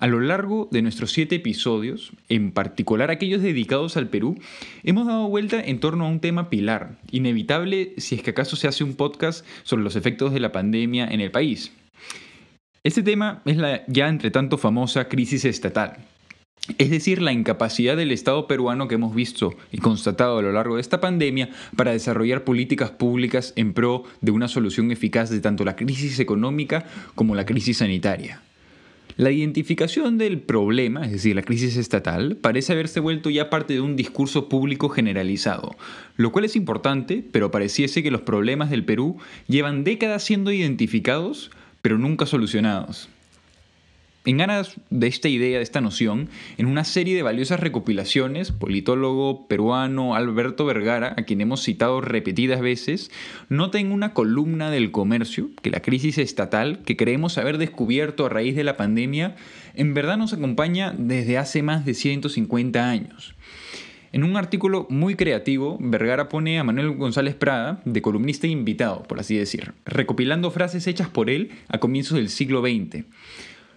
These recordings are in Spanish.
A lo largo de nuestros siete episodios, en particular aquellos dedicados al Perú, hemos dado vuelta en torno a un tema pilar, inevitable si es que acaso se hace un podcast sobre los efectos de la pandemia en el país. Este tema es la ya entre tanto famosa crisis estatal, es decir, la incapacidad del Estado peruano que hemos visto y constatado a lo largo de esta pandemia para desarrollar políticas públicas en pro de una solución eficaz de tanto la crisis económica como la crisis sanitaria. La identificación del problema, es decir, la crisis estatal, parece haberse vuelto ya parte de un discurso público generalizado, lo cual es importante, pero pareciese que los problemas del Perú llevan décadas siendo identificados, pero nunca solucionados. En ganas de esta idea, de esta noción, en una serie de valiosas recopilaciones, politólogo peruano Alberto Vergara, a quien hemos citado repetidas veces, nota en una columna del comercio que la crisis estatal que creemos haber descubierto a raíz de la pandemia en verdad nos acompaña desde hace más de 150 años. En un artículo muy creativo, Vergara pone a Manuel González Prada de columnista invitado, por así decir, recopilando frases hechas por él a comienzos del siglo XX.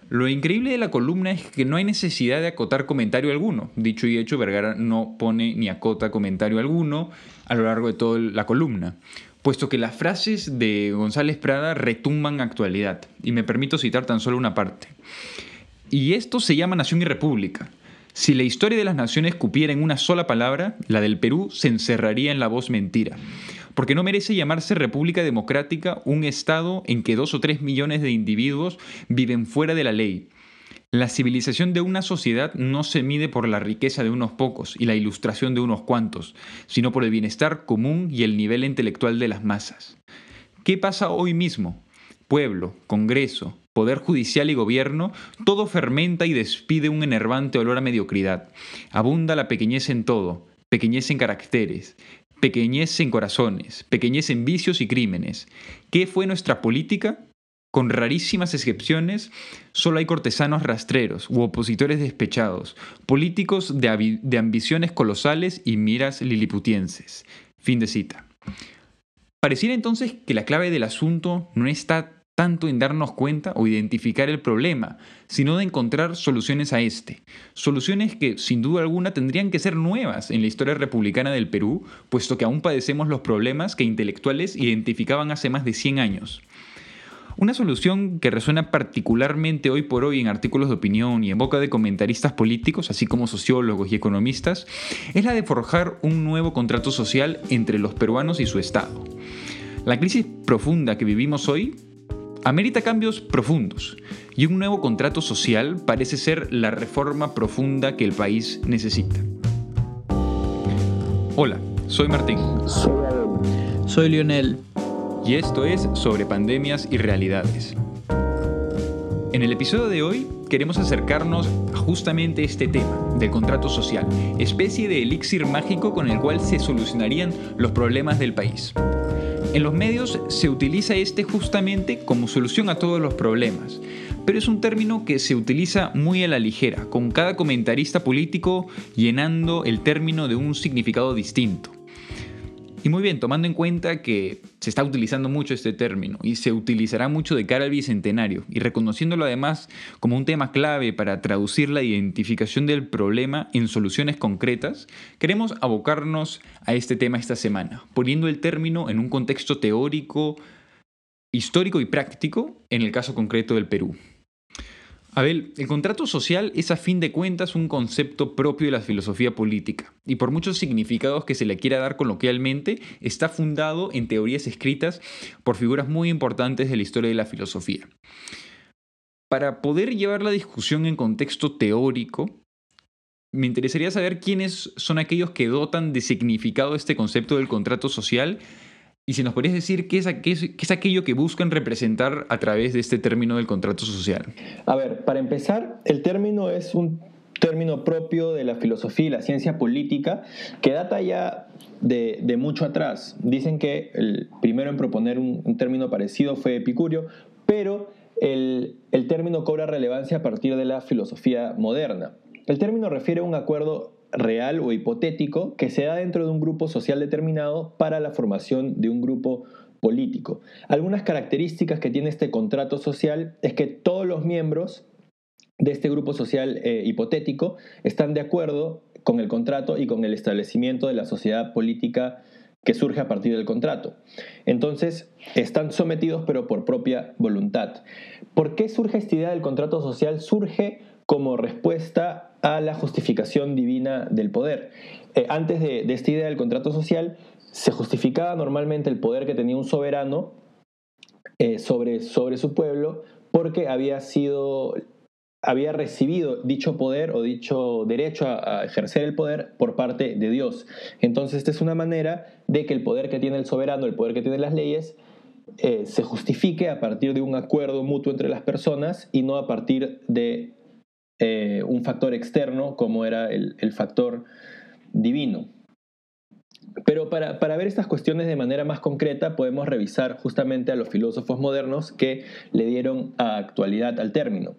Lo increíble de la columna es que no hay necesidad de acotar comentario alguno. Dicho y hecho, Vergara no pone ni acota comentario alguno a lo largo de toda la columna, puesto que las frases de González Prada retumban actualidad. Y me permito citar tan solo una parte. Y esto se llama Nación y República. Si la historia de las naciones cupiera en una sola palabra, la del Perú se encerraría en la voz mentira porque no merece llamarse República Democrática un Estado en que dos o tres millones de individuos viven fuera de la ley. La civilización de una sociedad no se mide por la riqueza de unos pocos y la ilustración de unos cuantos, sino por el bienestar común y el nivel intelectual de las masas. ¿Qué pasa hoy mismo? Pueblo, Congreso, Poder Judicial y Gobierno, todo fermenta y despide un enervante olor a mediocridad. Abunda la pequeñez en todo, pequeñez en caracteres, pequeñez en corazones, pequeñez en vicios y crímenes. ¿Qué fue nuestra política? Con rarísimas excepciones, solo hay cortesanos rastreros u opositores despechados, políticos de, ambiciones colosales y miras liliputienses. Fin de cita. Pareciera entonces que la clave del asunto no está tanto en darnos cuenta o identificar el problema, sino de encontrar soluciones a este. Soluciones que, sin duda alguna, tendrían que ser nuevas en la historia republicana del Perú, puesto que aún padecemos los problemas que intelectuales identificaban hace más de 100 años. Una solución que resuena particularmente hoy por hoy en artículos de opinión y en boca de comentaristas políticos, así como sociólogos y economistas, es la de forjar un nuevo contrato social entre los peruanos y su Estado. La crisis profunda que vivimos hoy amerita cambios profundos y un nuevo contrato social parece ser la reforma profunda que el país necesita. Hola, soy Martín. Soy Lionel. Y esto es sobre pandemias y realidades. En el episodio de hoy queremos acercarnos a justamente este tema del contrato social, especie de elixir mágico con el cual se solucionarían los problemas del país. En los medios se utiliza este justamente como solución a todos los problemas, pero es un término que se utiliza muy a la ligera, con cada comentarista político llenando el término de un significado distinto. Y muy bien, tomando en cuenta que se está utilizando mucho este término y se utilizará mucho de cara al bicentenario y reconociéndolo además como un tema clave para traducir la identificación del problema en soluciones concretas, queremos abocarnos a este tema esta semana, poniendo el término en un contexto teórico, histórico y práctico en el caso concreto del Perú. Abel, el contrato social es a fin de cuentas un concepto propio de la filosofía política y por muchos significados que se le quiera dar coloquialmente, está fundado en teorías escritas por figuras muy importantes de la historia de la filosofía. Para poder llevar la discusión en contexto teórico, me interesaría saber quiénes son aquellos que dotan de significado este concepto del contrato social y si nos podrías decir qué es, aquello que buscan representar a través de este término del contrato social. A ver, para empezar, el término es un término propio de la filosofía y la ciencia política que data ya de, mucho atrás. Dicen que el primero en proponer un, término parecido fue Epicurio, pero el, el término cobra relevancia a partir de la filosofía moderna. El término refiere a un acuerdo real o hipotético que se da dentro de un grupo social determinado para la formación de un grupo político. Algunas características que tiene este contrato social es que todos los miembros de este grupo social eh, hipotético están de acuerdo con el contrato y con el establecimiento de la sociedad política que surge a partir del contrato. Entonces, están sometidos pero por propia voluntad. ¿Por qué surge esta idea del contrato social? Surge como respuesta a la justificación divina del poder. Eh, antes de, esta idea del contrato social, se justificaba normalmente el poder que tenía un soberano eh, sobre, sobre su pueblo porque había sido había recibido dicho poder o dicho derecho a, ejercer el poder por parte de Dios. Entonces, esta es una manera de que el poder que tiene el soberano, el poder que tienen las leyes, eh, se justifique a partir de un acuerdo mutuo entre las personas y no a partir de eh, un factor externo como era el, factor divino. Pero para, para, ver estas cuestiones de manera más concreta podemos revisar justamente a los filósofos modernos que le dieron actualidad al término.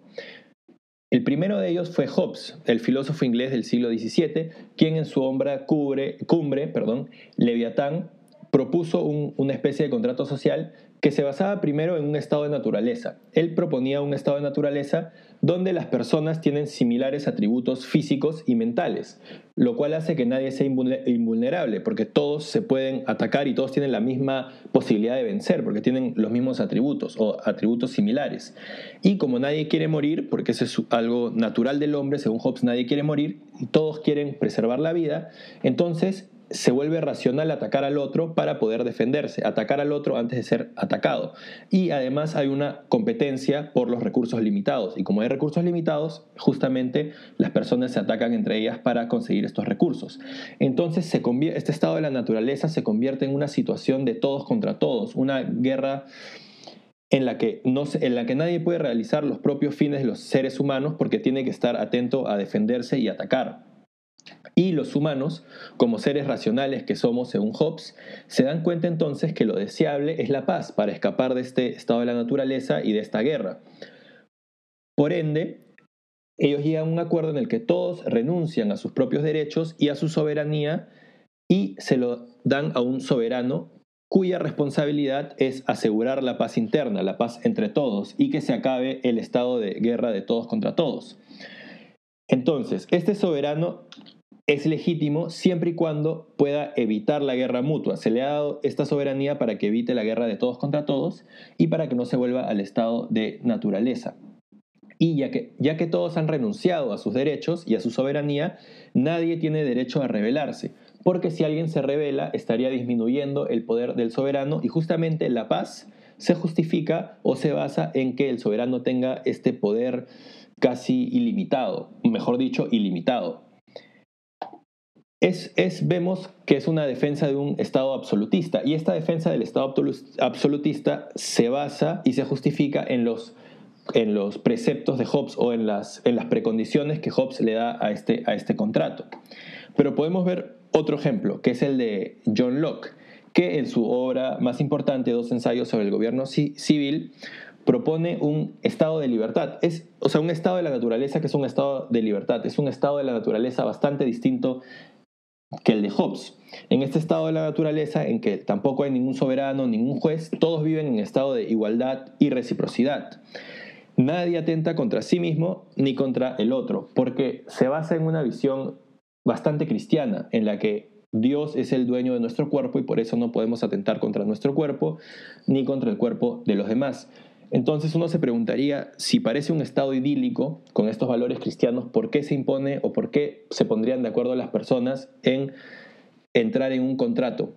El primero de ellos fue Hobbes, el filósofo inglés del siglo XVII, quien en su obra Cumbre, perdón, Leviatán propuso una especie de contrato social que se basaba primero en un estado de naturaleza. Él proponía un estado de naturaleza donde las personas tienen similares atributos físicos y mentales, lo cual hace que nadie sea invulnerable, porque todos se pueden atacar y todos tienen la misma posibilidad de vencer, porque tienen los mismos atributos o atributos similares. Y como nadie quiere morir, porque eso es algo natural del hombre, según Hobbes nadie quiere morir, y todos quieren preservar la vida, entonces se vuelve racional atacar al otro para poder defenderse, atacar al otro antes de ser atacado. Y además hay una competencia por los recursos limitados. Y como hay recursos limitados, justamente las personas se atacan entre ellas para conseguir estos recursos. Entonces se este estado de la naturaleza se convierte en una situación de todos contra todos, una guerra en la, que no, en la que nadie puede realizar los propios fines de los seres humanos porque tiene que estar atento a defenderse y atacar. Y los humanos, como seres racionales que somos según Hobbes, se dan cuenta entonces que lo deseable es la paz para escapar de este estado de la naturaleza y de esta guerra. Por ende, ellos llegan a un acuerdo en el que todos renuncian a sus propios derechos y a su soberanía y se lo dan a un soberano cuya responsabilidad es asegurar la paz interna, la paz entre todos y que se acabe el estado de guerra de todos contra todos. Entonces, este soberano es legítimo siempre y cuando pueda evitar la guerra mutua. Se le ha dado esta soberanía para que evite la guerra de todos contra todos y para que no se vuelva al estado de naturaleza. Y ya que, ya que todos han renunciado a sus derechos y a su soberanía, nadie tiene derecho a rebelarse, porque si alguien se revela estaría disminuyendo el poder del soberano y justamente la paz se justifica o se basa en que el soberano tenga este poder casi ilimitado, mejor dicho, ilimitado. Es, es, vemos que es una defensa de un Estado absolutista y esta defensa del Estado absolutista se basa y se justifica en los, en los preceptos de Hobbes o en las, en las precondiciones que Hobbes le da a este, a este contrato. Pero podemos ver otro ejemplo, que es el de John Locke, que en su obra más importante, Dos ensayos sobre el gobierno civil, propone un estado de libertad. Es, o sea, un estado de la naturaleza que es un estado de libertad. Es un estado de la naturaleza bastante distinto que el de Hobbes. En este estado de la naturaleza, en que tampoco hay ningún soberano, ningún juez, todos viven en estado de igualdad y reciprocidad. Nadie atenta contra sí mismo ni contra el otro, porque se basa en una visión bastante cristiana, en la que Dios es el dueño de nuestro cuerpo y por eso no podemos atentar contra nuestro cuerpo ni contra el cuerpo de los demás. Entonces uno se preguntaría, si parece un estado idílico con estos valores cristianos, ¿por qué se impone o por qué se pondrían de acuerdo las personas en entrar en un contrato?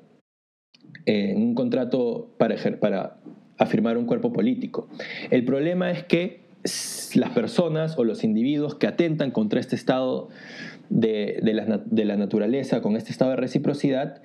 En un contrato para, para afirmar un cuerpo político. El problema es que las personas o los individuos que atentan contra este estado de, la, de la naturaleza, con este estado de reciprocidad,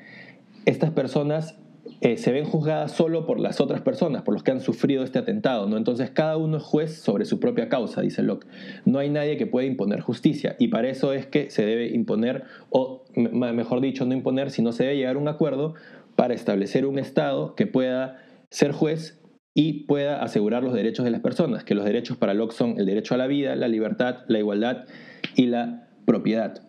estas personas eh, se ven juzgadas solo por las otras personas, por los que han sufrido este atentado, ¿no? Entonces cada uno es juez sobre su propia causa, dice Locke. No hay nadie que pueda imponer justicia y para eso es que se debe imponer, o mejor dicho, no imponer, sino se debe llegar a un acuerdo para establecer un Estado que pueda ser juez y pueda asegurar los derechos de las personas, que los derechos para Locke son el derecho a la vida, la libertad, la igualdad y la propiedad.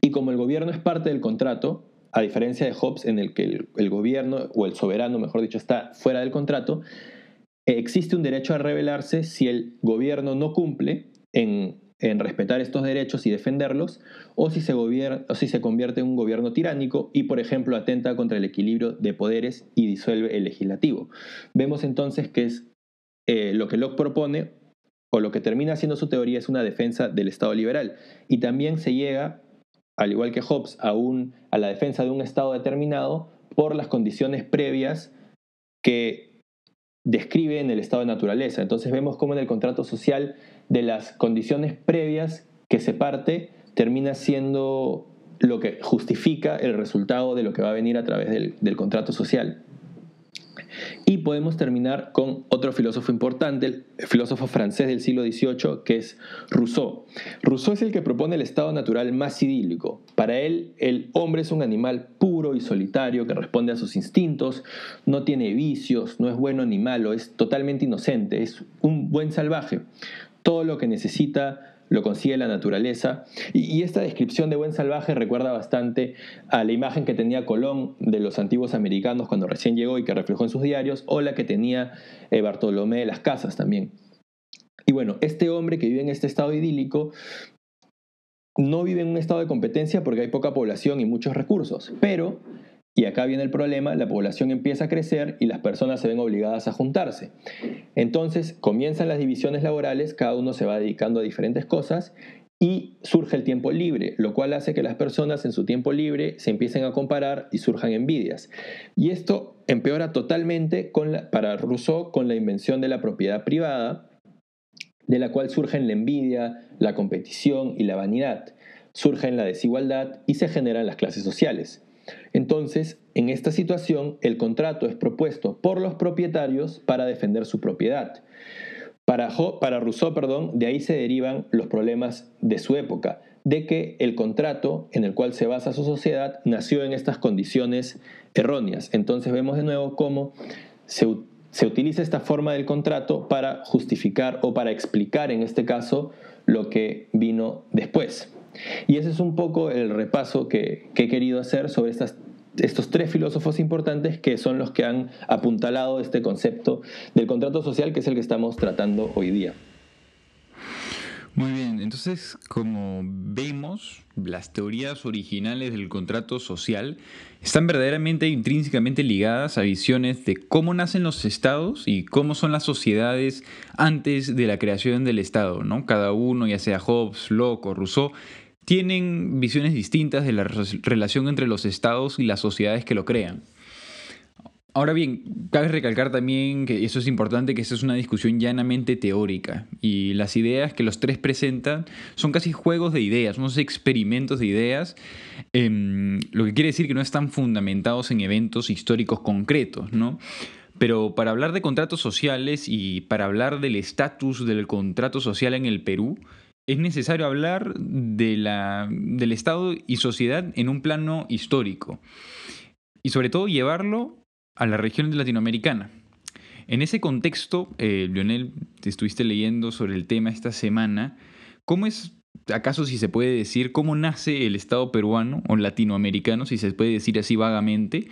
Y como el gobierno es parte del contrato, a diferencia de Hobbes, en el que el, gobierno, o el soberano, mejor dicho, está fuera del contrato, existe un derecho a rebelarse si el gobierno no cumple en, respetar estos derechos y defenderlos, o si, se convierte en un gobierno tiránico y, por ejemplo, atenta contra el equilibrio de poderes y disuelve el legislativo. Vemos entonces que es eh, lo que Locke propone, o lo que termina siendo su teoría, es una defensa del Estado liberal. Y también se llega, al igual que Hobbes, a, a la defensa de un Estado determinado por las condiciones previas que describe en el estado de naturaleza. Entonces vemos cómo en el contrato social de las condiciones previas que se parte termina siendo lo que justifica el resultado de lo que va a venir a través del, del contrato social. Y podemos terminar con otro filósofo importante, el filósofo francés del siglo XVIII, que es Rousseau. Rousseau es el que propone el estado natural más idílico. Para él, el hombre es un animal puro y solitario que responde a sus instintos, no tiene vicios, no es bueno ni malo, es totalmente inocente, es un buen salvaje. Todo lo que necesita lo consigue la naturaleza. Y, esta descripción de buen salvaje recuerda bastante a la imagen que tenía Colón de los antiguos americanos cuando recién llegó y que reflejó en sus diarios, o la que tenía eh, Bartolomé de las Casas también. Y bueno, este hombre que vive en este estado idílico no vive en un estado de competencia porque hay poca población y muchos recursos, pero y acá viene el problema, la población empieza a crecer y las personas se ven obligadas a juntarse. Entonces comienzan las divisiones laborales, cada uno se va dedicando a diferentes cosas y surge el tiempo libre, lo cual hace que las personas en su tiempo libre se empiecen a comparar y surjan envidias. Y esto empeora totalmente para Rousseau con la invención de la propiedad privada, de la cual surgen la envidia, la competición y la vanidad. Surgen la desigualdad y se generan las clases sociales. Entonces, en esta situación, el contrato es propuesto por los propietarios para defender su propiedad. Para, Rousseau, perdón, de ahí se derivan los problemas de su época, de que el contrato en el cual se basa su sociedad nació en estas condiciones erróneas. Entonces vemos de nuevo cómo se, se utiliza esta forma del contrato para justificar o para explicar, en este caso, lo que vino después. Y ese es un poco el repaso que, he querido hacer sobre estos tres filósofos importantes que son los que han apuntalado este concepto del contrato social que es el que estamos tratando hoy día. Muy bien, entonces como vemos, las teorías originales del contrato social están verdaderamente intrínsecamente ligadas a visiones de cómo nacen los estados y cómo son las sociedades antes de la creación del estado, ¿no? Cada uno, ya sea Hobbes, Locke o Rousseau, tienen visiones distintas de la relación entre los estados y las sociedades que lo crean. Ahora bien, cabe recalcar también que eso es importante, que esta es una discusión llanamente teórica y las ideas que los tres presentan son casi juegos de ideas, son experimentos de ideas, em, lo que quiere decir que no están fundamentados en eventos históricos concretos, ¿no? Pero para hablar de contratos sociales y para hablar del estatus del contrato social en el Perú, es necesario hablar de la, del Estado y sociedad en un plano histórico y sobre todo llevarlo a la región latinoamericana. En ese contexto, eh, Lionel, te estuviste leyendo sobre el tema esta semana. ¿Cómo es, acaso si se puede decir, cómo nace el Estado peruano o latinoamericano, si se puede decir así vagamente?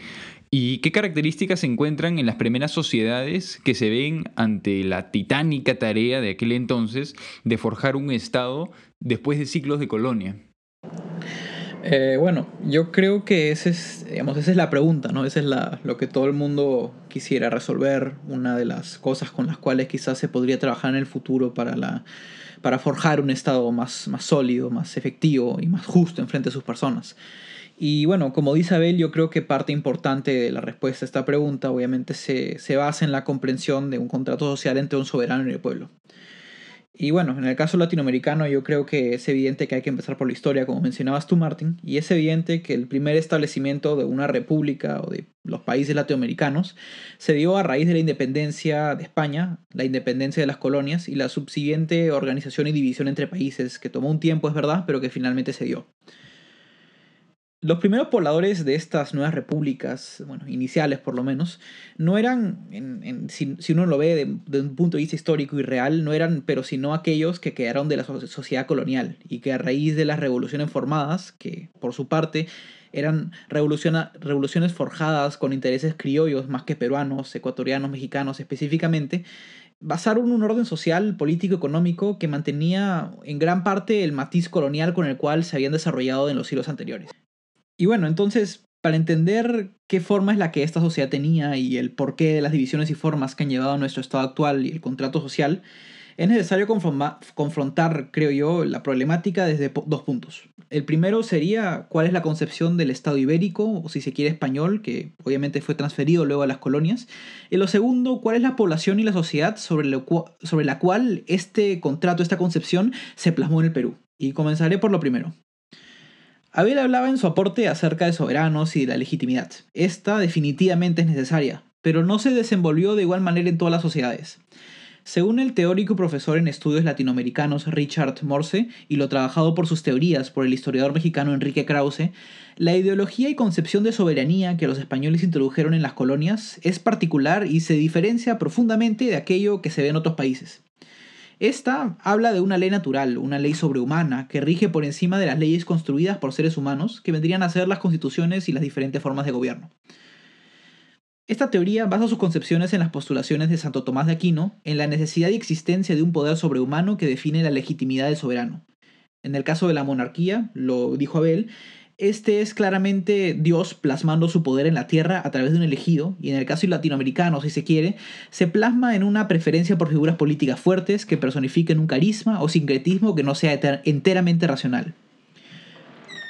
¿Y qué características se encuentran en las primeras sociedades que se ven ante la titánica tarea de aquel entonces de forjar un Estado después de siglos de colonia? Eh, bueno, yo creo que ese es, digamos, esa es la pregunta, ¿no? Esa es la, lo que todo el mundo quisiera resolver, una de las cosas con las cuales quizás se podría trabajar en el futuro para, la, para forjar un Estado más, más sólido, más efectivo y más justo en frente a sus personas. Y bueno, como dice Abel, yo creo que parte importante de la respuesta a esta pregunta obviamente se, se basa en la comprensión de un contrato social entre un soberano y el pueblo. Y bueno, en el caso latinoamericano yo creo que es evidente que hay que empezar por la historia, como mencionabas tú, Martín, y es evidente que el primer establecimiento de una república o de los países latinoamericanos se dio a raíz de la independencia de España, la independencia de las colonias y la subsiguiente organización y división entre países, que tomó un tiempo, es verdad, pero que finalmente se dio. Los primeros pobladores de estas nuevas repúblicas, bueno, iniciales por lo menos, no eran, si, uno lo ve de, un punto de vista histórico y real, no eran, pero sino aquellos que quedaron de la sociedad colonial y que a raíz de las revoluciones formadas, que por su parte eran revoluciones forjadas con intereses criollos más que peruanos, ecuatorianos, mexicanos específicamente, basaron un orden social, político, económico que mantenía en gran parte el matiz colonial con el cual se habían desarrollado en los siglos anteriores. Y bueno, entonces, para entender qué forma es la que esta sociedad tenía y el porqué de las divisiones y formas que han llevado a nuestro estado actual y el contrato social, es necesario confrontar, creo yo, la problemática desde dos puntos. El primero sería cuál es la concepción del Estado ibérico, o si se quiere español, que obviamente fue transferido luego a las colonias. Y lo segundo, cuál es la población y la sociedad sobre, sobre la cual este contrato, esta concepción, se plasmó en el Perú. Y comenzaré por lo primero. Abel hablaba en su aporte acerca de soberanos y de la legitimidad. Esta definitivamente es necesaria, pero no se desenvolvió de igual manera en todas las sociedades. Según el teórico y profesor en estudios latinoamericanos Richard Morse y lo trabajado por sus teorías por el historiador mexicano Enrique Krause, la ideología y concepción de soberanía que los españoles introdujeron en las colonias es particular y se diferencia profundamente de aquello que se ve en otros países. Esta habla de una ley natural, una ley sobrehumana, que rige por encima de las leyes construidas por seres humanos, que vendrían a ser las constituciones y las diferentes formas de gobierno. Esta teoría basa sus concepciones en las postulaciones de Santo Tomás de Aquino, en la necesidad y existencia de un poder sobrehumano que define la legitimidad del soberano. En el caso de la monarquía, lo dijo Abel, este es claramente Dios plasmando su poder en la tierra a través de un elegido, y en el caso latinoamericano, si se quiere, se plasma en una preferencia por figuras políticas fuertes que personifiquen un carisma o sincretismo que no sea enteramente racional.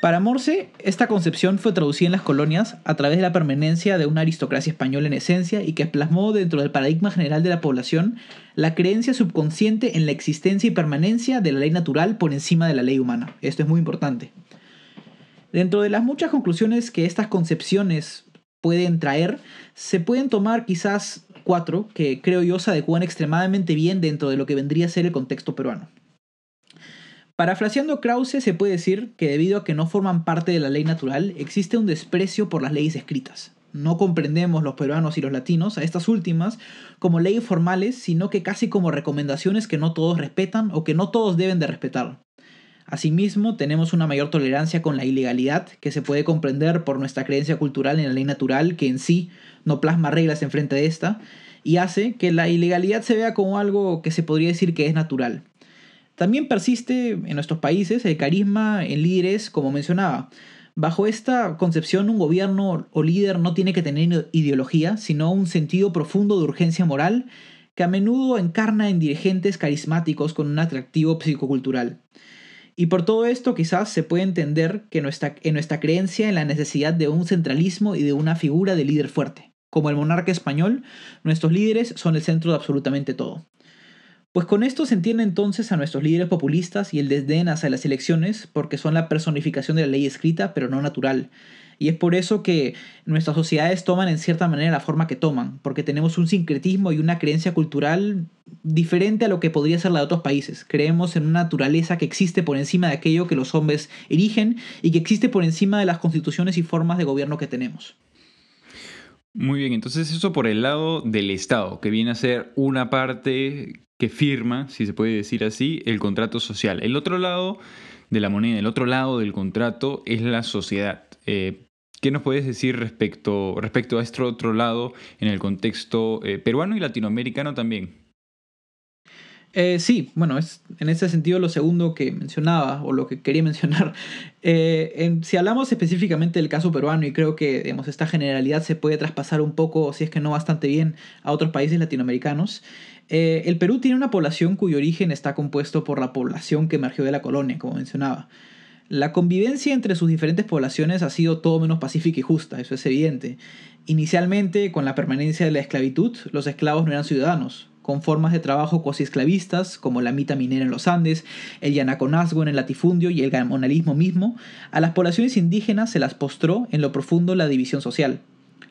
Para Morse, esta concepción fue traducida en las colonias a través de la permanencia de una aristocracia española en esencia y que plasmó dentro del paradigma general de la población la creencia subconsciente en la existencia y permanencia de la ley natural por encima de la ley humana. Esto es muy importante. Dentro de las muchas conclusiones que estas concepciones pueden traer, se pueden tomar quizás cuatro que creo yo se adecuan extremadamente bien dentro de lo que vendría a ser el contexto peruano. Parafraseando Krause, se puede decir que debido a que no forman parte de la ley natural, existe un desprecio por las leyes escritas. No comprendemos los peruanos y los latinos a estas últimas como leyes formales, sino que casi como recomendaciones que no todos respetan o que no todos deben de respetar. Asimismo, tenemos una mayor tolerancia con la ilegalidad, que se puede comprender por nuestra creencia cultural en la ley natural, que en sí no plasma reglas en frente de esta, y hace que la ilegalidad se vea como algo que se podría decir que es natural. También persiste en nuestros países el carisma en líderes, como mencionaba. Bajo esta concepción, un gobierno o líder no tiene que tener ideología, sino un sentido profundo de urgencia moral que a menudo encarna en dirigentes carismáticos con un atractivo psicocultural. Y por todo esto quizás se puede entender que nuestra, en nuestra creencia en la necesidad de un centralismo y de una figura de líder fuerte. Como el monarca español, nuestros líderes son el centro de absolutamente todo. Pues con esto se entiende entonces a nuestros líderes populistas y el desdén hacia las elecciones porque son la personificación de la ley escrita pero no natural. Y es por eso que nuestras sociedades toman en cierta manera la forma que toman, porque tenemos un sincretismo y una creencia cultural diferente a lo que podría ser la de otros países. Creemos en una naturaleza que existe por encima de aquello que los hombres erigen y que existe por encima de las constituciones y formas de gobierno que tenemos. Muy bien, entonces eso por el lado del Estado, que viene a ser una parte que firma, si se puede decir así, el contrato social. El otro lado de la moneda, el otro lado del contrato es la sociedad. Eh, ¿Qué nos puedes decir respecto, respecto a este otro lado en el contexto eh, peruano y latinoamericano también? Eh, sí, bueno, es en ese sentido lo segundo que mencionaba o lo que quería mencionar. si hablamos específicamente del caso peruano y creo que digamos, esta generalidad se puede traspasar un poco, si es que no bastante bien, a otros países latinoamericanos, eh, el Perú tiene una población cuyo origen está compuesto por la población que emergió de la colonia, como mencionaba. La convivencia entre sus diferentes poblaciones ha sido todo menos pacífica y justa, eso es evidente. Inicialmente, con la permanencia de la esclavitud, los esclavos no eran ciudadanos, con formas de trabajo cuasi esclavistas, como la mita minera en los Andes, el yanaconazgo en el latifundio y el gamonalismo mismo, a las poblaciones indígenas se las postró en lo profundo la división social.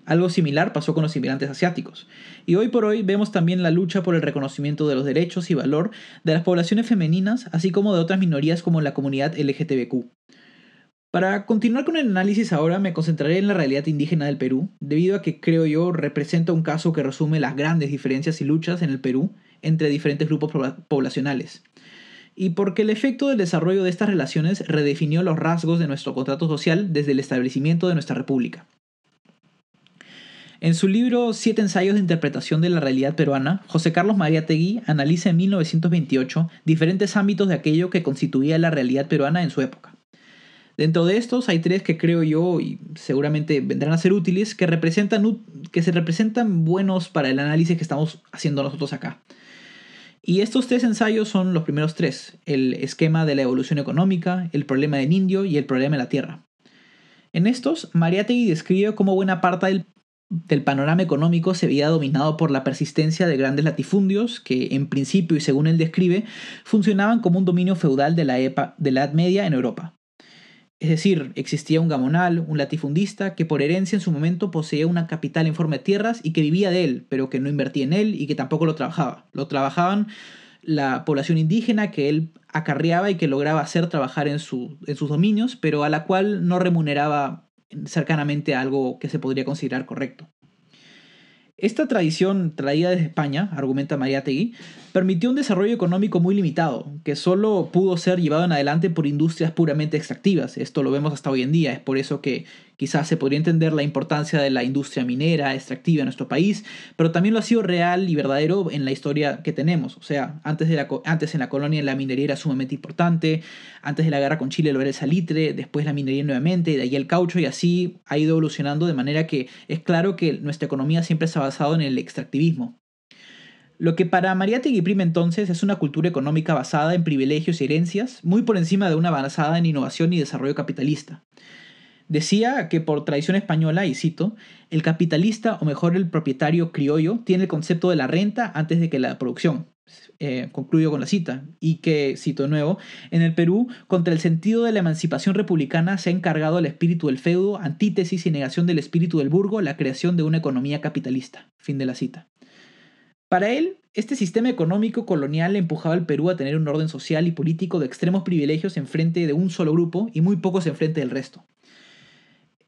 Algo similar pasó con los inmigrantes asiáticos. Y hoy por hoy vemos también la lucha por el reconocimiento de los derechos y valor de las poblaciones femeninas, así como de otras minorías como la comunidad LGTBQ. Para continuar con el análisis ahora me concentraré en la realidad indígena del Perú, debido a que creo yo representa un caso que resume las grandes diferencias y luchas en el Perú entre diferentes grupos poblacionales. Y porque el efecto del desarrollo de estas relaciones redefinió los rasgos de nuestro contrato social desde el establecimiento de nuestra república. En su libro Siete ensayos de interpretación de la realidad peruana, José Carlos Mariátegui analiza en 1928 diferentes ámbitos de aquello que constituía la realidad peruana en su época. Dentro de estos hay tres que creo yo y seguramente vendrán a ser útiles que, representan, que se representan buenos para el análisis que estamos haciendo nosotros acá. Y estos tres ensayos son los primeros tres, el esquema de la evolución económica, el problema del indio y el problema de la tierra. En estos, Mariátegui describe cómo buena parte del, del, panorama económico se veía dominado por la persistencia de grandes latifundios que, en principio y según él describe, funcionaban como un dominio feudal de la, EPA, de la Edad Media en Europa. Es decir, existía un gamonal, un latifundista, que por herencia en su momento poseía una capital en forma de tierras y que vivía de él, pero que no invertía en él y que tampoco lo trabajaba. Lo trabajaban la población indígena que él acarreaba y que lograba hacer trabajar en, en sus dominios, pero a la cual no remuneraba cercanamente algo que se podría considerar correcto. Esta tradición traída desde España, argumenta Mariátegui, permitió un desarrollo económico muy limitado, que solo pudo ser llevado en adelante por industrias puramente extractivas. Esto lo vemos hasta hoy en día, es por eso que quizás se podría entender la importancia de la industria minera extractiva en nuestro país, pero también lo ha sido real y verdadero en la historia que tenemos. O sea, antes, de la, antes en la colonia la minería era sumamente importante, antes de la guerra con Chile lo era el salitre, después la minería nuevamente, de ahí el caucho y así ha ido evolucionando de manera que es claro que nuestra economía siempre se ha basado en el extractivismo. Lo que para Mariátegui prima entonces es una cultura económica basada en privilegios y herencias, muy por encima de una basada en innovación y desarrollo capitalista. Decía que por tradición española, y cito, el capitalista o mejor el propietario criollo tiene el concepto de la renta antes de que la producción. Eh, concluyo con la cita, y que, cito de nuevo, en el Perú, contra el sentido de la emancipación republicana se ha encargado el espíritu del feudo, antítesis y negación del espíritu del burgo, la creación de una economía capitalista. Fin de la cita. Para él, este sistema económico colonial empujaba al Perú a tener un orden social y político de extremos privilegios en frente de un solo grupo y muy pocos en frente del resto.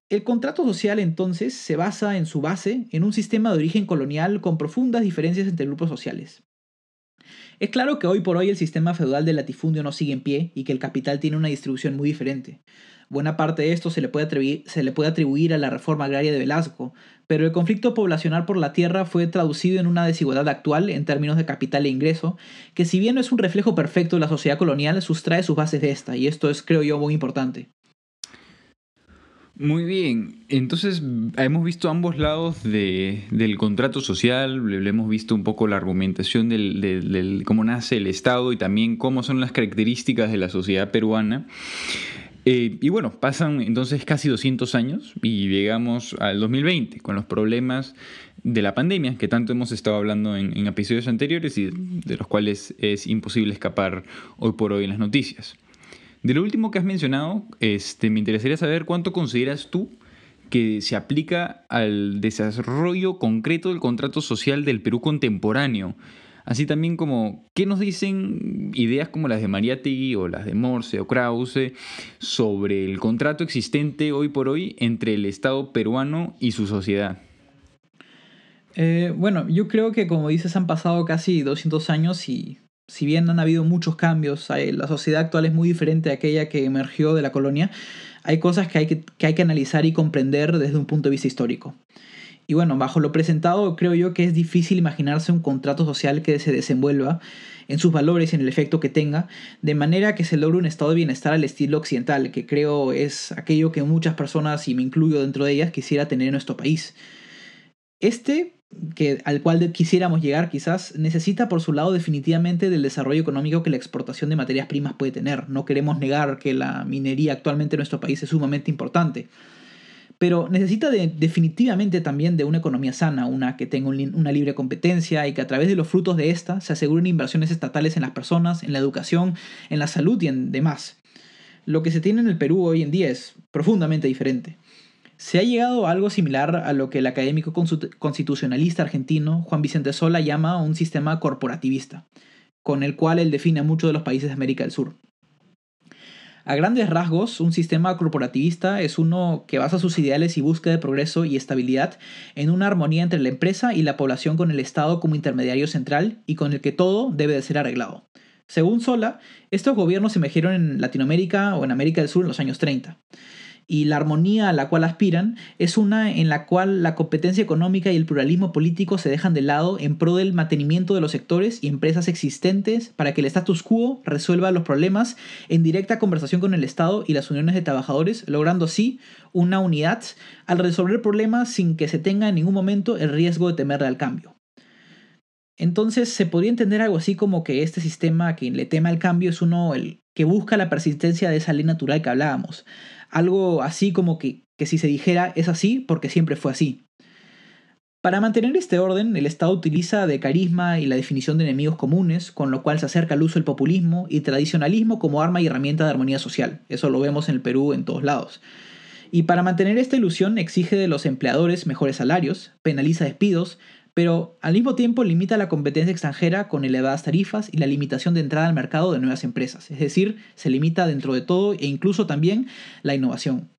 El contrato social entonces se basa en su base en un sistema de origen colonial con profundas diferencias entre grupos sociales. Es claro que hoy por hoy el sistema feudal del latifundio no sigue en pie y que el capital tiene una distribución muy diferente. Buena parte de esto se le, puede atribuir, se le puede atribuir a la reforma agraria de Velasco, pero el conflicto poblacional por la tierra fue traducido en una desigualdad actual en términos de capital e ingreso, que si bien no es un reflejo perfecto de la sociedad colonial, sustrae sus bases de esta, y esto es, creo yo, muy importante. Muy bien, entonces hemos visto ambos lados del contrato social, le hemos visto un poco la argumentación del, cómo nace el Estado y también cómo son las características de la sociedad peruana. Eh, y bueno, pasan entonces casi 200 años y llegamos al 2020 con los problemas de la pandemia que tanto hemos estado hablando en episodios anteriores y de los cuales es imposible escapar hoy por hoy en las noticias. De lo último que has mencionado, este, me interesaría saber cuánto consideras tú que se aplica al desarrollo concreto del contrato social del Perú contemporáneo Así también como, ¿qué nos dicen ideas como las de Mariátegui o las de Morse o Krause sobre el contrato existente hoy por hoy entre el Estado peruano y su sociedad? Eh, bueno, yo creo que como dices han pasado casi 200 años y si bien han habido muchos cambios, la sociedad actual es muy diferente a aquella que emergió de la colonia, hay cosas que hay que, que hay que analizar y comprender desde un punto de vista histórico. Y bueno, bajo lo presentado creo yo que es difícil imaginarse un contrato social que se desenvuelva en sus valores y en el efecto que tenga, de manera que se logre un estado de bienestar al estilo occidental, que creo es aquello que muchas personas, y me incluyo dentro de ellas, quisiera tener en nuestro país. Este, que, al cual quisiéramos llegar quizás, necesita por su lado definitivamente del desarrollo económico que la exportación de materias primas puede tener. No queremos negar que la minería actualmente en nuestro país es sumamente importante pero necesita definitivamente también de una economía sana, una que tenga una libre competencia y que a través de los frutos de esta se aseguren inversiones estatales en las personas, en la educación, en la salud y en demás. Lo que se tiene en el Perú hoy en día es profundamente diferente. Se ha llegado a algo similar a lo que el académico constitucionalista argentino Juan Vicente Sola llama un sistema corporativista, con el cual él define a muchos de los países de América del Sur. A grandes rasgos, un sistema corporativista es uno que basa sus ideales y búsqueda de progreso y estabilidad en una armonía entre la empresa y la población con el Estado como intermediario central y con el que todo debe de ser arreglado. Según Sola, estos gobiernos emergieron en Latinoamérica o en América del Sur en los años 30. Y la armonía a la cual aspiran es una en la cual la competencia económica y el pluralismo político se dejan de lado en pro del mantenimiento de los sectores y empresas existentes para que el status quo resuelva los problemas en directa conversación con el Estado y las uniones de trabajadores, logrando así una unidad al resolver problemas sin que se tenga en ningún momento el riesgo de temerle al cambio. Entonces se podría entender algo así como que este sistema que le tema al cambio es uno el que busca la persistencia de esa ley natural que hablábamos, algo así como que, que si se dijera es así porque siempre fue así. Para mantener este orden, el Estado utiliza de carisma y la definición de enemigos comunes, con lo cual se acerca al uso del populismo y tradicionalismo como arma y herramienta de armonía social. Eso lo vemos en el Perú en todos lados. Y para mantener esta ilusión exige de los empleadores mejores salarios, penaliza despidos, pero al mismo tiempo limita la competencia extranjera con elevadas tarifas y la limitación de entrada al mercado de nuevas empresas, es decir, se limita dentro de todo e incluso también la innovación.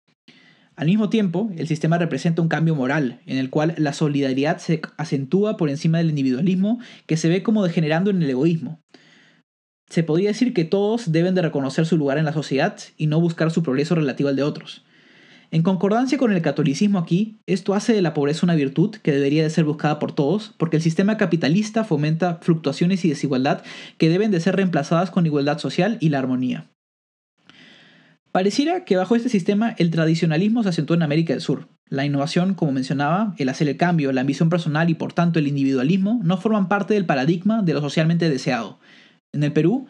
Al mismo tiempo, el sistema representa un cambio moral, en el cual la solidaridad se acentúa por encima del individualismo que se ve como degenerando en el egoísmo. Se podría decir que todos deben de reconocer su lugar en la sociedad y no buscar su progreso relativo al de otros. En concordancia con el catolicismo aquí, esto hace de la pobreza una virtud que debería de ser buscada por todos, porque el sistema capitalista fomenta fluctuaciones y desigualdad que deben de ser reemplazadas con igualdad social y la armonía. Pareciera que bajo este sistema el tradicionalismo se asentó en América del Sur. La innovación, como mencionaba, el hacer el cambio, la ambición personal y por tanto el individualismo no forman parte del paradigma de lo socialmente deseado. En el Perú,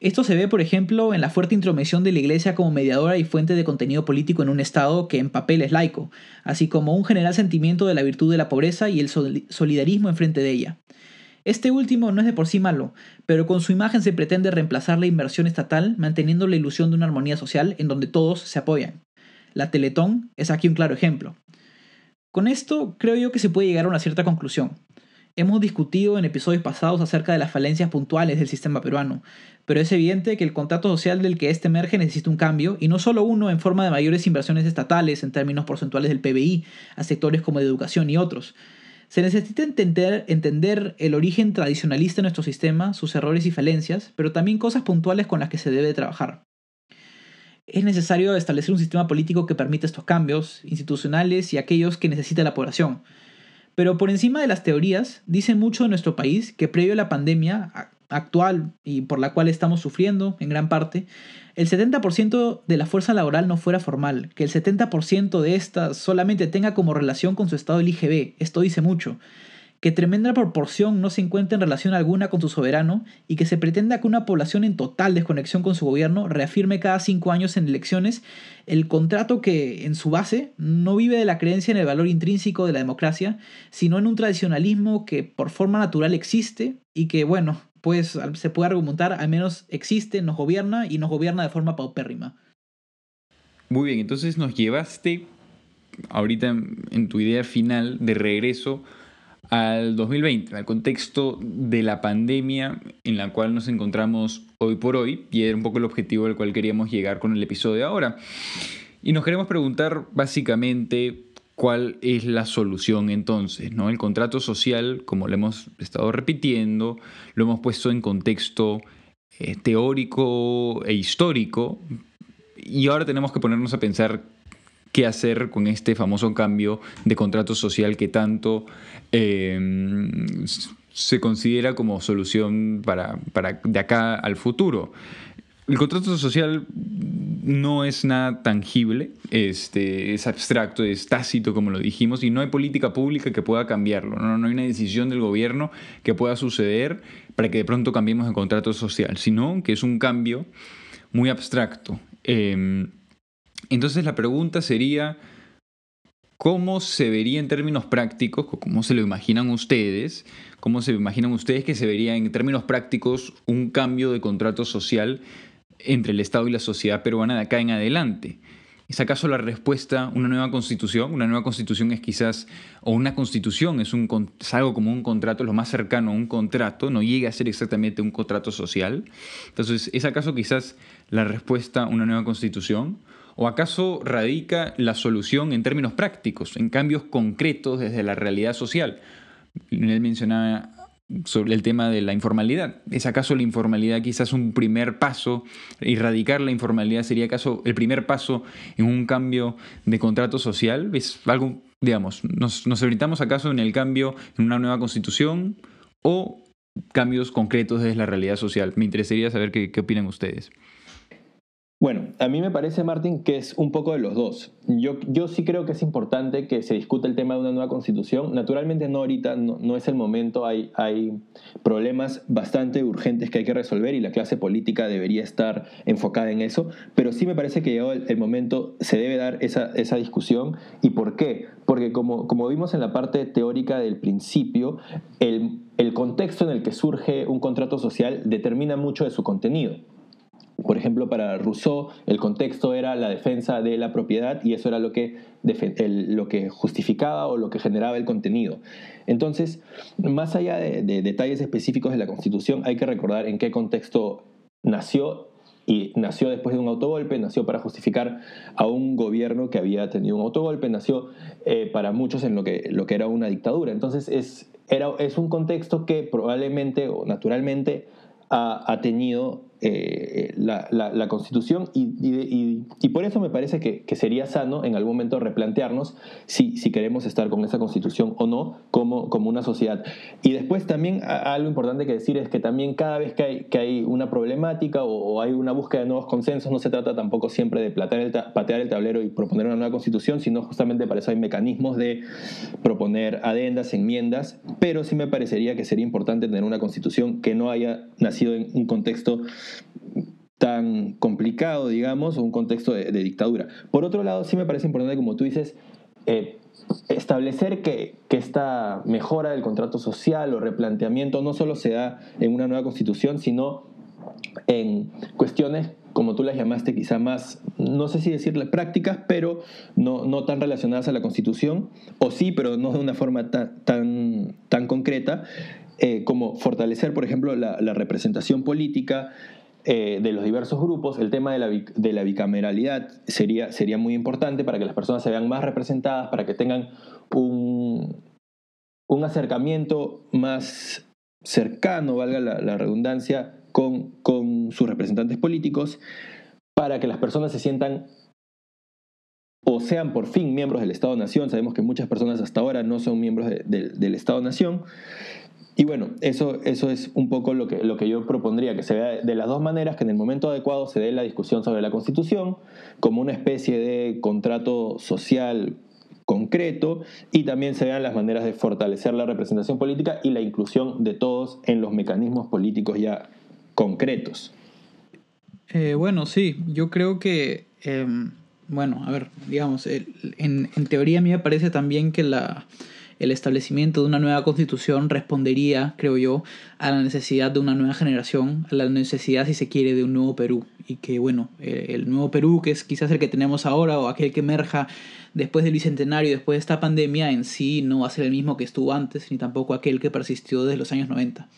esto se ve, por ejemplo, en la fuerte intromisión de la Iglesia como mediadora y fuente de contenido político en un Estado que en papel es laico, así como un general sentimiento de la virtud de la pobreza y el solidarismo enfrente de ella. Este último no es de por sí malo, pero con su imagen se pretende reemplazar la inversión estatal manteniendo la ilusión de una armonía social en donde todos se apoyan. La Teletón es aquí un claro ejemplo. Con esto creo yo que se puede llegar a una cierta conclusión. Hemos discutido en episodios pasados acerca de las falencias puntuales del sistema peruano, pero es evidente que el contrato social del que éste emerge necesita un cambio, y no solo uno en forma de mayores inversiones estatales en términos porcentuales del PBI a sectores como de educación y otros. Se necesita entender, entender el origen tradicionalista de nuestro sistema, sus errores y falencias, pero también cosas puntuales con las que se debe trabajar. Es necesario establecer un sistema político que permita estos cambios institucionales y aquellos que necesita la población pero por encima de las teorías, dice mucho de nuestro país que previo a la pandemia actual y por la cual estamos sufriendo en gran parte, el 70% de la fuerza laboral no fuera formal, que el 70% de esta solamente tenga como relación con su estado el IGB, esto dice mucho, que tremenda proporción no se encuentra en relación alguna con su soberano y que se pretenda que una población en total desconexión con su gobierno reafirme cada cinco años en elecciones el contrato que, en su base, no vive de la creencia en el valor intrínseco de la democracia, sino en un tradicionalismo que por forma natural existe y que, bueno, pues se puede argumentar, al menos existe, nos gobierna y nos gobierna de forma paupérrima. Muy bien, entonces nos llevaste ahorita en tu idea final de regreso al 2020, al contexto de la pandemia en la cual nos encontramos hoy por hoy, y era un poco el objetivo al cual queríamos llegar con el episodio de ahora. Y nos queremos preguntar básicamente cuál es la solución entonces, ¿no? El contrato social, como lo hemos estado repitiendo, lo hemos puesto en contexto eh, teórico e histórico, y ahora tenemos que ponernos a pensar qué hacer con este famoso cambio de contrato social que tanto em, se considera como solución para, de acá al futuro. El contrato social no es nada tangible, este, es abstracto, es tácito, como lo dijimos, y no hay política pública que pueda cambiarlo. No, no hay una decisión del gobierno que pueda suceder para que de pronto cambiemos el contrato social, sino que es un cambio muy abstracto. Em, entonces la pregunta sería, ¿cómo se vería en términos prácticos, cómo se lo imaginan ustedes, cómo se imaginan ustedes que se vería en términos prácticos un cambio de contrato social entre el Estado y la sociedad peruana de acá en adelante? ¿Es acaso la respuesta una nueva constitución? Una nueva constitución es quizás, o una constitución es, un, algo como un contrato, lo más cercano a un contrato, no llega a ser exactamente un contrato social. Entonces, ¿es acaso quizás la respuesta una nueva constitución? ¿O acaso radica la solución en términos prácticos, en cambios concretos desde la realidad social? Él mencionaba sobre el tema de la informalidad. ¿Es acaso la informalidad quizás un primer paso? ¿Erradicar la informalidad sería acaso el primer paso en un cambio de contrato social? ¿Es algo, digamos, nos, nos orientamos acaso en el cambio en una nueva constitución o cambios concretos desde la realidad social? Me interesaría saber qué, qué opinan ustedes. Bueno, a mí me parece, Martín, que es un poco de los dos. Yo, yo sí creo que es importante que se discute el tema de una nueva constitución. Naturalmente no ahorita, no, es el momento, hay, hay problemas bastante urgentes que hay que resolver y la clase política debería estar enfocada en eso, pero sí me parece que llegado el, momento, se debe dar esa, esa, discusión. ¿Y por qué? Porque como, como vimos en la parte teórica del principio, el, el contexto en el que surge un contrato social determina mucho de su contenido. Por ejemplo, para Rousseau el contexto era la defensa de la propiedad y eso era lo que, lo que justificaba o lo que generaba el contenido. Entonces, más allá de, detalles específicos de la Constitución, hay que recordar en qué contexto nació y nació después de un autogolpe, nació para justificar a un gobierno que había tenido un autogolpe, nació eh, para muchos en lo que, lo que era una dictadura. Entonces es, era, es un contexto que probablemente o naturalmente ha, ha tenido eh, la, Constitución y, por eso me parece que, sería sano en algún momento replantearnos si, queremos estar con esa Constitución o no como, una sociedad. Y después también algo importante que decir es que también cada vez que hay, una problemática o, hay una búsqueda de nuevos consensos, no se trata tampoco siempre de patear el, patear el tablero y proponer una nueva Constitución, sino justamente para eso hay mecanismos de proponer adendas, enmiendas, pero sí me parecería que sería importante tener una Constitución que no haya nacido en un contexto tan complicado, digamos, o un contexto de, dictadura. Por otro lado, sí me parece importante, como tú dices, eh, establecer que, que, esta mejora del contrato social o replanteamiento no solo se da en una nueva constitución, sino en cuestiones, como tú las llamaste, quizá más, no sé si decirle prácticas, pero no, no tan relacionadas a la constitución, o sí, pero no de una forma tan, tan, tan concreta, eh, como fortalecer, por ejemplo, la representación política, eh, de los diversos grupos, el tema de la, de la bicameralidad sería, sería muy importante para que las personas se vean más representadas, para que tengan un, un acercamiento más cercano, valga la, redundancia, con, con, sus representantes políticos, para que las personas se sientan o sean por fin miembros del Estado-Nación. Sabemos que muchas personas hasta ahora no son miembros del Estado-Nación. Y bueno, eso, eso es un poco lo que, lo que yo propondría, que se vea de las dos maneras, que en el momento adecuado se dé la discusión sobre la Constitución como una especie de contrato social concreto y también se vean las maneras de fortalecer la representación política y la inclusión de todos en los mecanismos políticos ya concretos. Eh, bueno, sí, yo creo que, em, bueno, a ver, digamos, en, en teoría a mí me parece también que la el establecimiento de una nueva constitución respondería, creo yo, a la necesidad de una nueva generación, a la necesidad, si se quiere, de un nuevo Perú. Y que, bueno, el nuevo Perú, que es quizás el que tenemos ahora o aquel que emerja después del bicentenario, después de esta pandemia, en sí no va a ser el mismo que estuvo antes, ni tampoco aquel que persistió desde los años 90.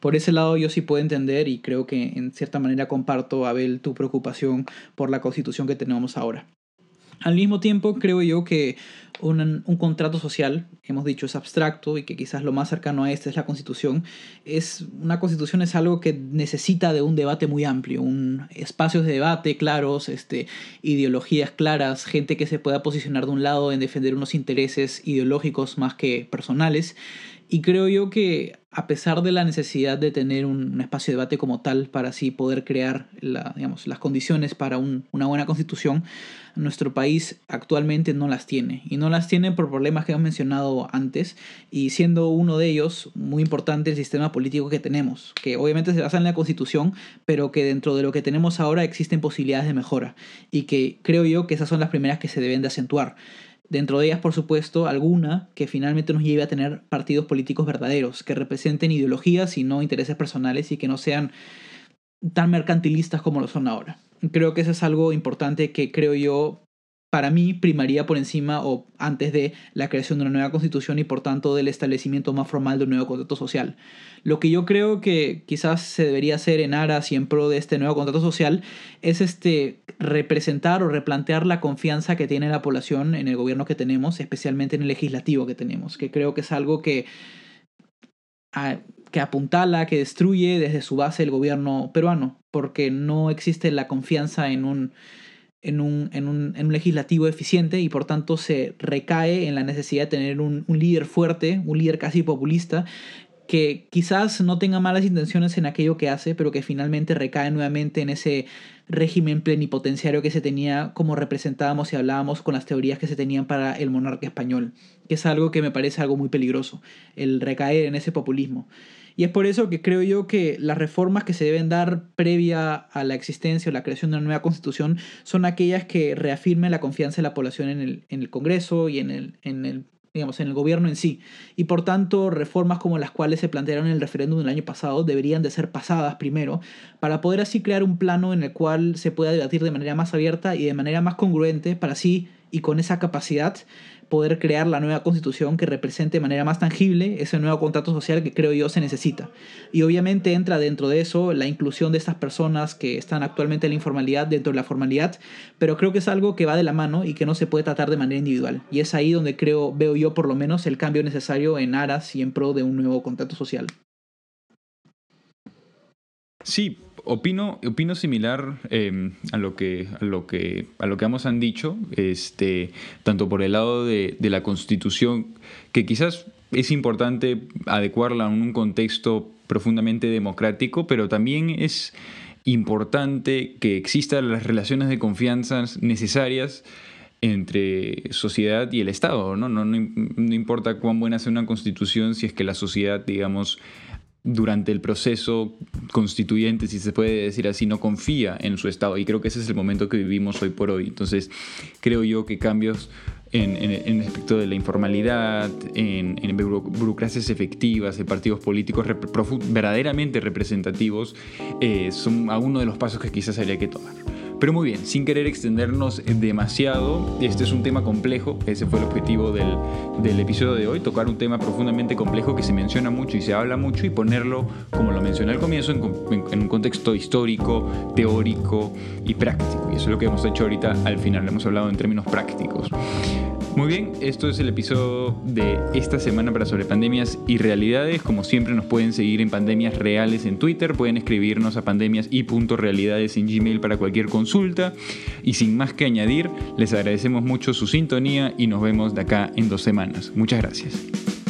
Por ese lado yo sí puedo entender y creo que en cierta manera comparto, Abel, tu preocupación por la constitución que tenemos ahora. Al mismo tiempo, creo yo que un, un, contrato social, hemos dicho, es abstracto y que quizás lo más cercano a este es la constitución. Es, una constitución es algo que necesita de un debate muy amplio, un, espacios de debate claros, este, ideologías claras, gente que se pueda posicionar de un lado en defender unos intereses ideológicos más que personales. Y creo yo que a pesar de la necesidad de tener un, espacio de debate como tal para así poder crear la, digamos, las condiciones para una buena constitución, nuestro país actualmente no las tiene. Y no las tiene por problemas que hemos mencionado antes, y siendo uno de ellos muy importante el sistema político que tenemos, que obviamente se basa en la constitución, pero que dentro de lo que tenemos ahora existen posibilidades de mejora, y que creo yo que esas son las primeras que se deben de acentuar. Dentro de ellas, por supuesto, alguna que finalmente nos lleve a tener partidos políticos verdaderos, que representen ideologías y no intereses personales y que no sean tan mercantilistas como lo son ahora. Creo que eso es algo importante que creo yo para mí primaría por encima o antes de la creación de una nueva constitución y por tanto del establecimiento más formal de un nuevo contrato social. Lo que yo creo que quizás se debería hacer en aras y en pro de este nuevo contrato social es este representar o replantear la confianza que tiene la población en el gobierno que tenemos, especialmente en el legislativo que tenemos, que creo que es algo que ah, que apuntala, que destruye desde su base el gobierno peruano, porque no existe la confianza en un, en un, en un, en un legislativo eficiente y por tanto se recae en la necesidad de tener un, un líder fuerte, un líder casi populista, que quizás no tenga malas intenciones en aquello que hace, pero que finalmente recae nuevamente en ese régimen plenipotenciario que se tenía como representábamos y hablábamos con las teorías que se tenían para el monarca español, que es algo que me parece algo muy peligroso, el recaer en ese populismo. Y es por eso que creo yo que las reformas que se deben dar previa a la existencia o la creación de una nueva constitución son aquellas que reafirmen la confianza de la población en el, en el Congreso y en el, en el digamos, en el gobierno en sí. Y por tanto, reformas como las cuales se plantearon en el referéndum del año pasado deberían de ser pasadas primero, para poder así crear un plano en el cual se pueda debatir de manera más abierta y de manera más congruente, para así y con esa capacidad poder crear la nueva constitución que represente de manera más tangible ese nuevo contrato social que creo yo se necesita. Y obviamente entra dentro de eso la inclusión de estas personas que están actualmente en la informalidad dentro de la formalidad, pero creo que es algo que va de la mano y que no se puede tratar de manera individual. Y es ahí donde creo, veo yo por lo menos el cambio necesario en aras y en pro de un nuevo contrato social. Sí, Opino, opino similar em, a, lo que, a, lo que, a lo que ambos han dicho, este, tanto por el lado de, de, la Constitución, que quizás es importante adecuarla en un contexto profundamente democrático, pero también es importante que existan las relaciones de confianza necesarias entre sociedad y el Estado. ¿no? No, no, no importa cuán buena sea una constitución si es que la sociedad, digamos, durante el proceso constituyente, si se puede decir así, no confía en su Estado. Y creo que ese es el momento que vivimos hoy por hoy. Entonces, creo yo que cambios en, en, respecto de la informalidad, en, en, burocracias efectivas, en partidos políticos verdaderamente representativos, eh, son uno de los pasos que quizás habría que tomar. Pero muy bien, sin querer extendernos demasiado, este es un tema complejo, ese fue el objetivo del, del, episodio de hoy, tocar un tema profundamente complejo que se menciona mucho y se habla mucho y ponerlo, como lo mencioné al comienzo, en, en un contexto histórico, teórico y práctico. Y eso es lo que hemos hecho ahorita al final, hemos hablado en términos prácticos. Muy bien, esto es el episodio de esta semana para sobre pandemias y realidades. Como siempre nos pueden seguir en Pandemias Reales en Twitter, pueden escribirnos a pandemias y punto realidades en Gmail para cualquier consulta. Y sin más que añadir, les agradecemos mucho su sintonía y nos vemos de acá en dos semanas. Muchas gracias.